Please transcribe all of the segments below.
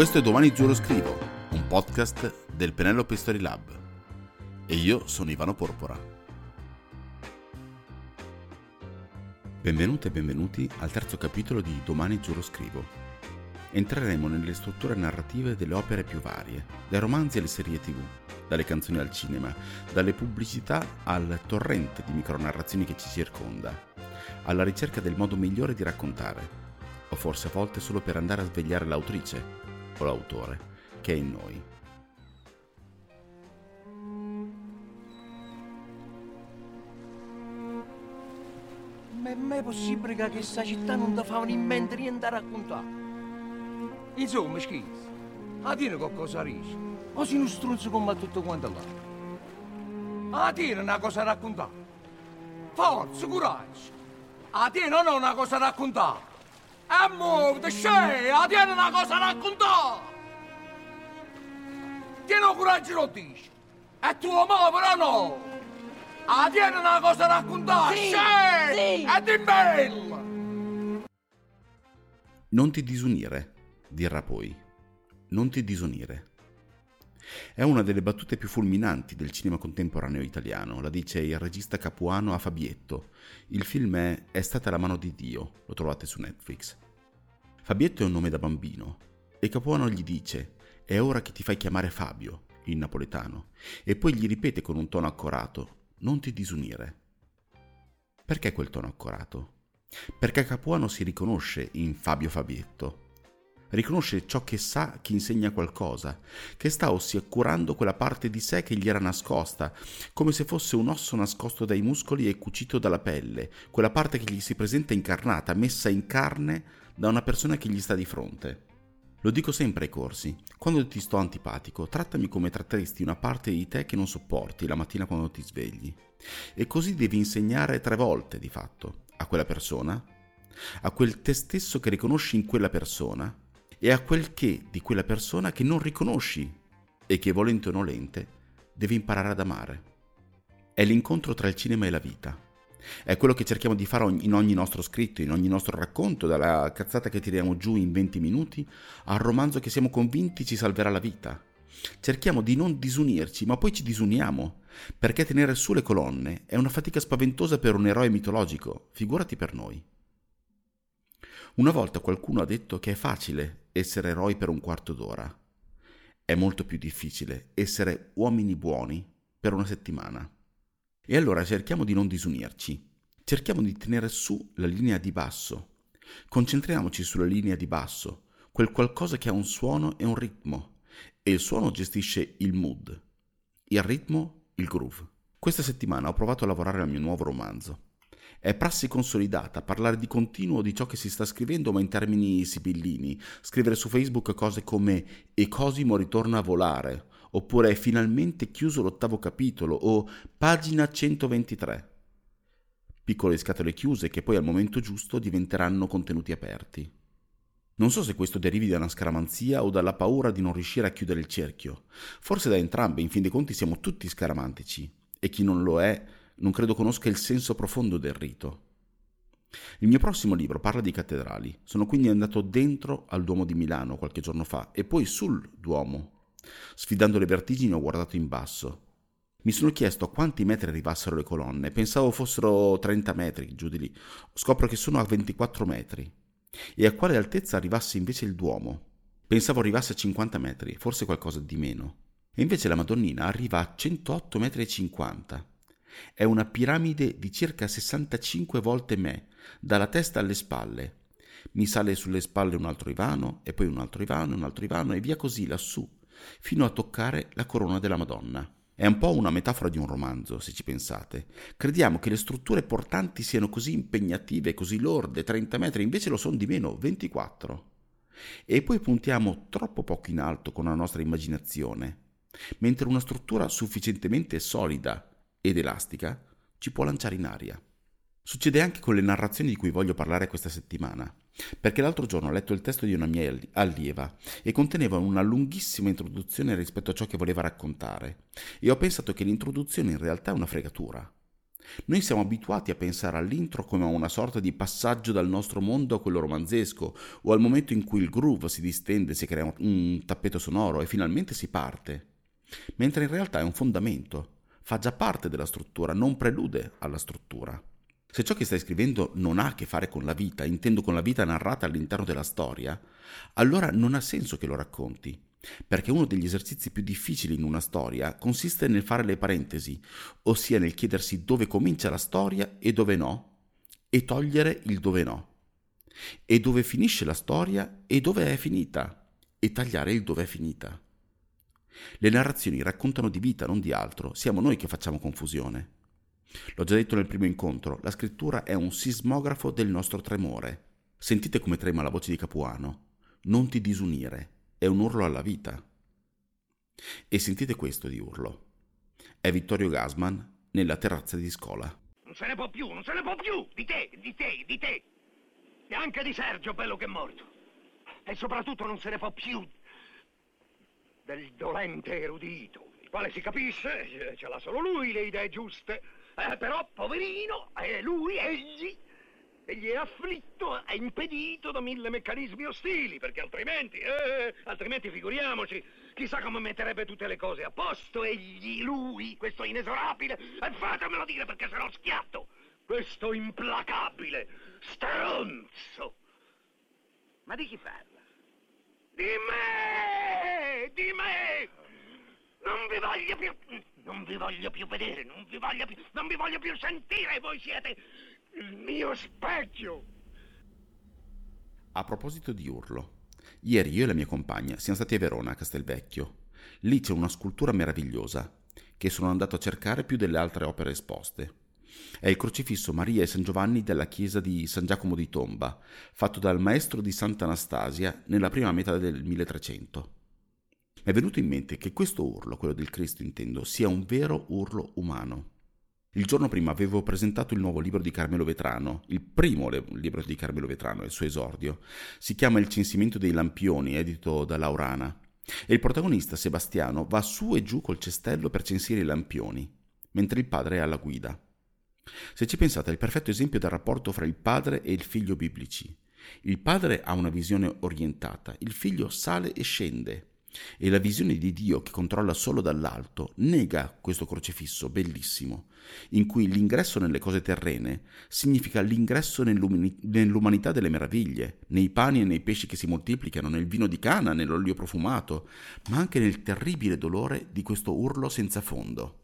Questo è Domani Giuro Scrivo, un podcast del Penelope Story Lab. E io sono Ivano Porpora. Benvenute e benvenuti al terzo capitolo di Domani Giuro Scrivo. Entreremo nelle strutture narrative delle opere più varie, dai romanzi alle serie tv, dalle canzoni al cinema, dalle pubblicità al torrente di micronarrazioni che ci circonda, alla ricerca del modo migliore di raccontare, o forse a volte solo per andare a svegliare l'autrice o l'autore che è in noi. Ma è mai possibile che questa città non ti fa in mente niente a raccontare? Insomma, scherzo, a dire qualcosa riesci? O sei uno struzzo come tutto quanto là? A dire una cosa da raccontare? Forza, coraggio! A dire non ho una cosa da raccontare! E muoviti, scei! A dire una cosa da raccontare! Tieni coraggio lo dici! E tu lo o no? A dire una cosa da raccontare! Sì, scei! sì. E di bella! Non ti disunire, dirà poi. Non ti disunire. È una delle battute più fulminanti del cinema contemporaneo italiano, la dice il regista capuano a Fabietto. Il film è È stata la mano di Dio, lo trovate su Netflix. Fabietto è un nome da bambino e Capuano gli dice È ora che ti fai chiamare Fabio, in napoletano, e poi gli ripete con un tono accorato Non ti disunire. Perché quel tono accorato? Perché Capuano si riconosce in Fabio Fabietto riconosce ciò che sa che insegna qualcosa, che sta ossia curando quella parte di sé che gli era nascosta, come se fosse un osso nascosto dai muscoli e cucito dalla pelle, quella parte che gli si presenta incarnata, messa in carne da una persona che gli sta di fronte. Lo dico sempre ai corsi, quando ti sto antipatico, trattami come tratteresti una parte di te che non sopporti la mattina quando ti svegli. E così devi insegnare tre volte, di fatto, a quella persona, a quel te stesso che riconosci in quella persona, e a quel che di quella persona che non riconosci e che volente o nolente devi imparare ad amare. È l'incontro tra il cinema e la vita. È quello che cerchiamo di fare in ogni nostro scritto, in ogni nostro racconto, dalla cazzata che tiriamo giù in 20 minuti al romanzo che siamo convinti ci salverà la vita. Cerchiamo di non disunirci, ma poi ci disuniamo, perché tenere su le colonne è una fatica spaventosa per un eroe mitologico, figurati per noi. Una volta qualcuno ha detto che è facile essere eroi per un quarto d'ora. È molto più difficile essere uomini buoni per una settimana. E allora cerchiamo di non disunirci. Cerchiamo di tenere su la linea di basso. Concentriamoci sulla linea di basso, quel qualcosa che ha un suono e un ritmo. E il suono gestisce il mood. Il ritmo, il groove. Questa settimana ho provato a lavorare al mio nuovo romanzo. È prassi consolidata parlare di continuo di ciò che si sta scrivendo, ma in termini sibillini. Scrivere su Facebook cose come E Cosimo ritorna a volare, oppure finalmente chiuso l'ottavo capitolo, o pagina 123. Piccole scatole chiuse che poi al momento giusto diventeranno contenuti aperti. Non so se questo derivi da una scaramanzia o dalla paura di non riuscire a chiudere il cerchio. Forse da entrambe, in fin dei conti siamo tutti scaramantici, e chi non lo è non credo conosca il senso profondo del rito. Il mio prossimo libro parla di cattedrali. Sono quindi andato dentro al Duomo di Milano qualche giorno fa e poi sul Duomo. Sfidando le vertigini ho guardato in basso. Mi sono chiesto a quanti metri arrivassero le colonne. Pensavo fossero 30 metri, giù di lì. Scopro che sono a 24 metri. E a quale altezza arrivasse invece il Duomo? Pensavo arrivasse a 50 metri, forse qualcosa di meno. E invece la Madonnina arriva a 108 metri 50. È una piramide di circa 65 volte me, dalla testa alle spalle. Mi sale sulle spalle un altro Ivano, e poi un altro Ivano, un altro Ivano, e via così lassù, fino a toccare la corona della Madonna. È un po' una metafora di un romanzo, se ci pensate. Crediamo che le strutture portanti siano così impegnative, così lorde, 30 metri, invece lo sono di meno, 24. E poi puntiamo troppo poco in alto con la nostra immaginazione, mentre una struttura sufficientemente solida ed elastica ci può lanciare in aria. Succede anche con le narrazioni di cui voglio parlare questa settimana, perché l'altro giorno ho letto il testo di una mia allieva e conteneva una lunghissima introduzione rispetto a ciò che voleva raccontare, e ho pensato che l'introduzione in realtà è una fregatura. Noi siamo abituati a pensare all'intro come a una sorta di passaggio dal nostro mondo a quello romanzesco, o al momento in cui il groove si distende, si crea un tappeto sonoro e finalmente si parte. Mentre in realtà è un fondamento, fa già parte della struttura, non prelude alla struttura. Se ciò che stai scrivendo non ha a che fare con la vita, intendo con la vita narrata all'interno della storia, allora non ha senso che lo racconti, perché uno degli esercizi più difficili in una storia consiste nel fare le parentesi, ossia nel chiedersi dove comincia la storia e dove no, e togliere il dove no, e dove finisce la storia e dove è finita, e tagliare il dove è finita. Le narrazioni raccontano di vita, non di altro, siamo noi che facciamo confusione. L'ho già detto nel primo incontro, la scrittura è un sismografo del nostro tremore. Sentite come trema la voce di Capuano. Non ti disunire, è un urlo alla vita. E sentite questo di urlo. È Vittorio Gasman nella terrazza di scuola. Non se ne può più, non se ne può più! Di te, di te, di te! E anche di Sergio, bello che è morto. E soprattutto non se ne può più del dolente erudito, il quale si capisce, ce l'ha solo lui le idee giuste. Eh, però, poverino, è lui, egli, egli è afflitto, è impedito da mille meccanismi ostili, perché altrimenti, eh, altrimenti figuriamoci, chissà come metterebbe tutte le cose a posto, egli, lui, questo inesorabile, e fatemelo dire perché se no schiatto, questo implacabile, stronzo. Ma di chi parla? Di me! Di me! Non vi voglio più... Non vi voglio più vedere, non vi voglio più, non vi voglio più sentire, voi siete il mio specchio. A proposito di urlo, ieri io e la mia compagna siamo stati a Verona, a Castelvecchio. Lì c'è una scultura meravigliosa che sono andato a cercare più delle altre opere esposte. È il crocifisso Maria e San Giovanni della chiesa di San Giacomo di Tomba, fatto dal maestro di Sant'Anastasia nella prima metà del 1300. Mi è venuto in mente che questo urlo, quello del Cristo intendo, sia un vero urlo umano. Il giorno prima avevo presentato il nuovo libro di Carmelo Vetrano, il primo libro di Carmelo Vetrano, il suo esordio. Si chiama Il censimento dei lampioni, edito da Laurana. E il protagonista, Sebastiano, va su e giù col cestello per censire i lampioni, mentre il padre è alla guida. Se ci pensate, è il perfetto esempio del rapporto fra il padre e il figlio biblici. Il padre ha una visione orientata, il figlio sale e scende, e la visione di Dio che controlla solo dall'alto nega questo crocifisso bellissimo, in cui l'ingresso nelle cose terrene significa l'ingresso nell'umanità delle meraviglie, nei pani e nei pesci che si moltiplicano, nel vino di cana, nell'olio profumato, ma anche nel terribile dolore di questo urlo senza fondo.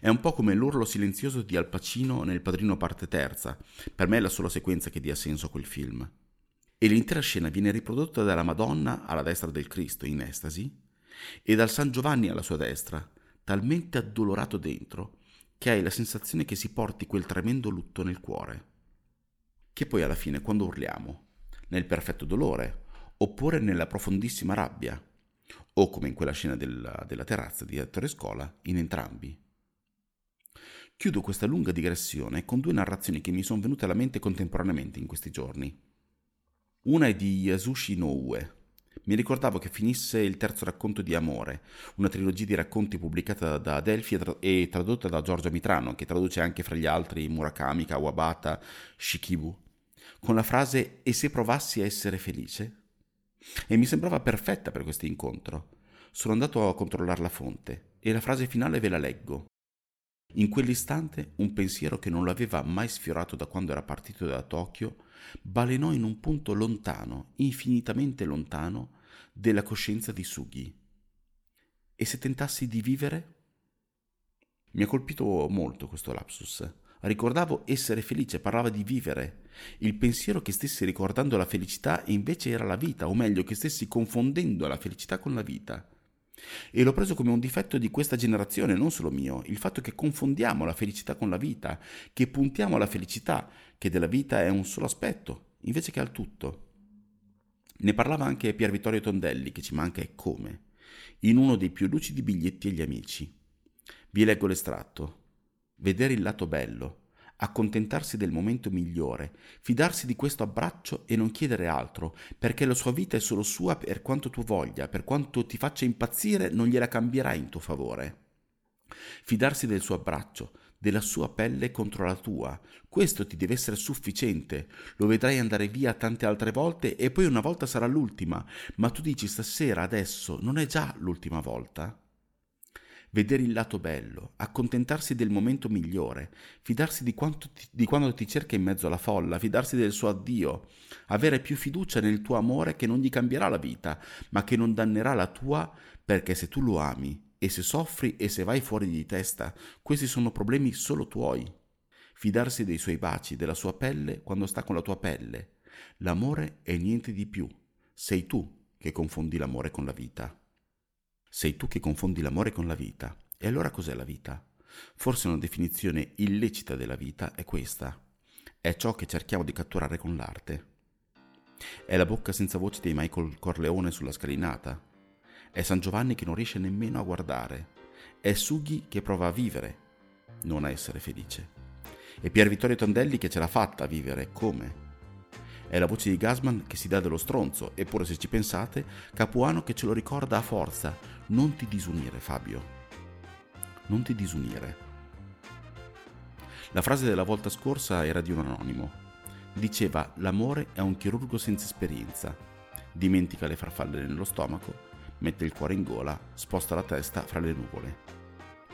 È un po' come l'urlo silenzioso di Al Pacino nel Padrino parte terza, per me è la sola sequenza che dia senso a quel film e l'intera scena viene riprodotta dalla Madonna alla destra del Cristo in estasi e dal San Giovanni alla sua destra, talmente addolorato dentro che hai la sensazione che si porti quel tremendo lutto nel cuore. Che poi alla fine quando urliamo? Nel perfetto dolore oppure nella profondissima rabbia? O come in quella scena della, della terrazza di Ettore Scola, in entrambi? Chiudo questa lunga digressione con due narrazioni che mi sono venute alla mente contemporaneamente in questi giorni. Una è di Yasushi Noue. Mi ricordavo che finisse il terzo racconto di Amore, una trilogia di racconti pubblicata da Adelphi e tradotta da Giorgio Mitrano, che traduce anche fra gli altri Murakami, Kawabata, Shikibu, con la frase E se provassi a essere felice? E mi sembrava perfetta per questo incontro. Sono andato a controllare la fonte e la frase finale ve la leggo. In quell'istante un pensiero che non l'aveva mai sfiorato da quando era partito da Tokyo balenò in un punto lontano, infinitamente lontano, della coscienza di Sugi. E se tentassi di vivere? Mi ha colpito molto questo lapsus. Ricordavo essere felice, parlava di vivere. Il pensiero che stessi ricordando la felicità invece era la vita, o meglio che stessi confondendo la felicità con la vita. E l'ho preso come un difetto di questa generazione, non solo mio, il fatto che confondiamo la felicità con la vita, che puntiamo alla felicità, che della vita è un solo aspetto, invece che al tutto. Ne parlava anche Pier Vittorio Tondelli, che ci manca e come, in uno dei più lucidi biglietti agli amici. Vi leggo l'estratto. Vedere il lato bello, accontentarsi del momento migliore, fidarsi di questo abbraccio e non chiedere altro, perché la sua vita è solo sua per quanto tu voglia, per quanto ti faccia impazzire non gliela cambierai in tuo favore. Fidarsi del suo abbraccio, della sua pelle contro la tua. Questo ti deve essere sufficiente. Lo vedrai andare via tante altre volte e poi una volta sarà l'ultima, ma tu dici stasera, adesso, non è già l'ultima volta? Vedere il lato bello, accontentarsi del momento migliore, fidarsi di, ti, di, quando ti cerca in mezzo alla folla, fidarsi del suo addio, avere più fiducia nel tuo amore che non gli cambierà la vita, ma che non dannerà la tua, perché se tu lo ami e se soffri e se vai fuori di testa, questi sono problemi solo tuoi. Fidarsi dei suoi baci, della sua pelle quando sta con la tua pelle. L'amore è niente di più. Sei tu che confondi l'amore con la vita. Sei tu che confondi l'amore con la vita. E allora cos'è la vita? Forse una definizione illecita della vita è questa. È ciò che cerchiamo di catturare con l'arte. È la bocca senza voce di Michael Corleone sulla scalinata. È San Giovanni che non riesce nemmeno a guardare. È Sughi che prova a vivere, non a essere felice. È Pier Vittorio Tondelli che ce l'ha fatta a vivere, come? È la voce di Gasman che si dà dello stronzo, eppure se ci pensate, Capuano che ce lo ricorda a forza. Non ti disunire, Fabio. Non ti disunire. La frase della volta scorsa era di un anonimo. Diceva l'amore è un chirurgo senza esperienza. Dimentica le farfalle nello stomaco, mette il cuore in gola, sposta la testa fra le nuvole.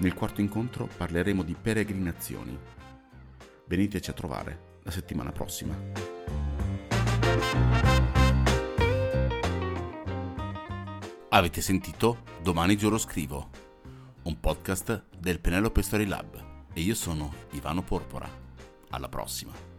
Nel quarto incontro parleremo di peregrinazioni. Veniteci a trovare la settimana prossima. Avete sentito Domani giuro scrivo, un podcast del Penelope Story Lab e io sono Ivano Porpora. Alla prossima.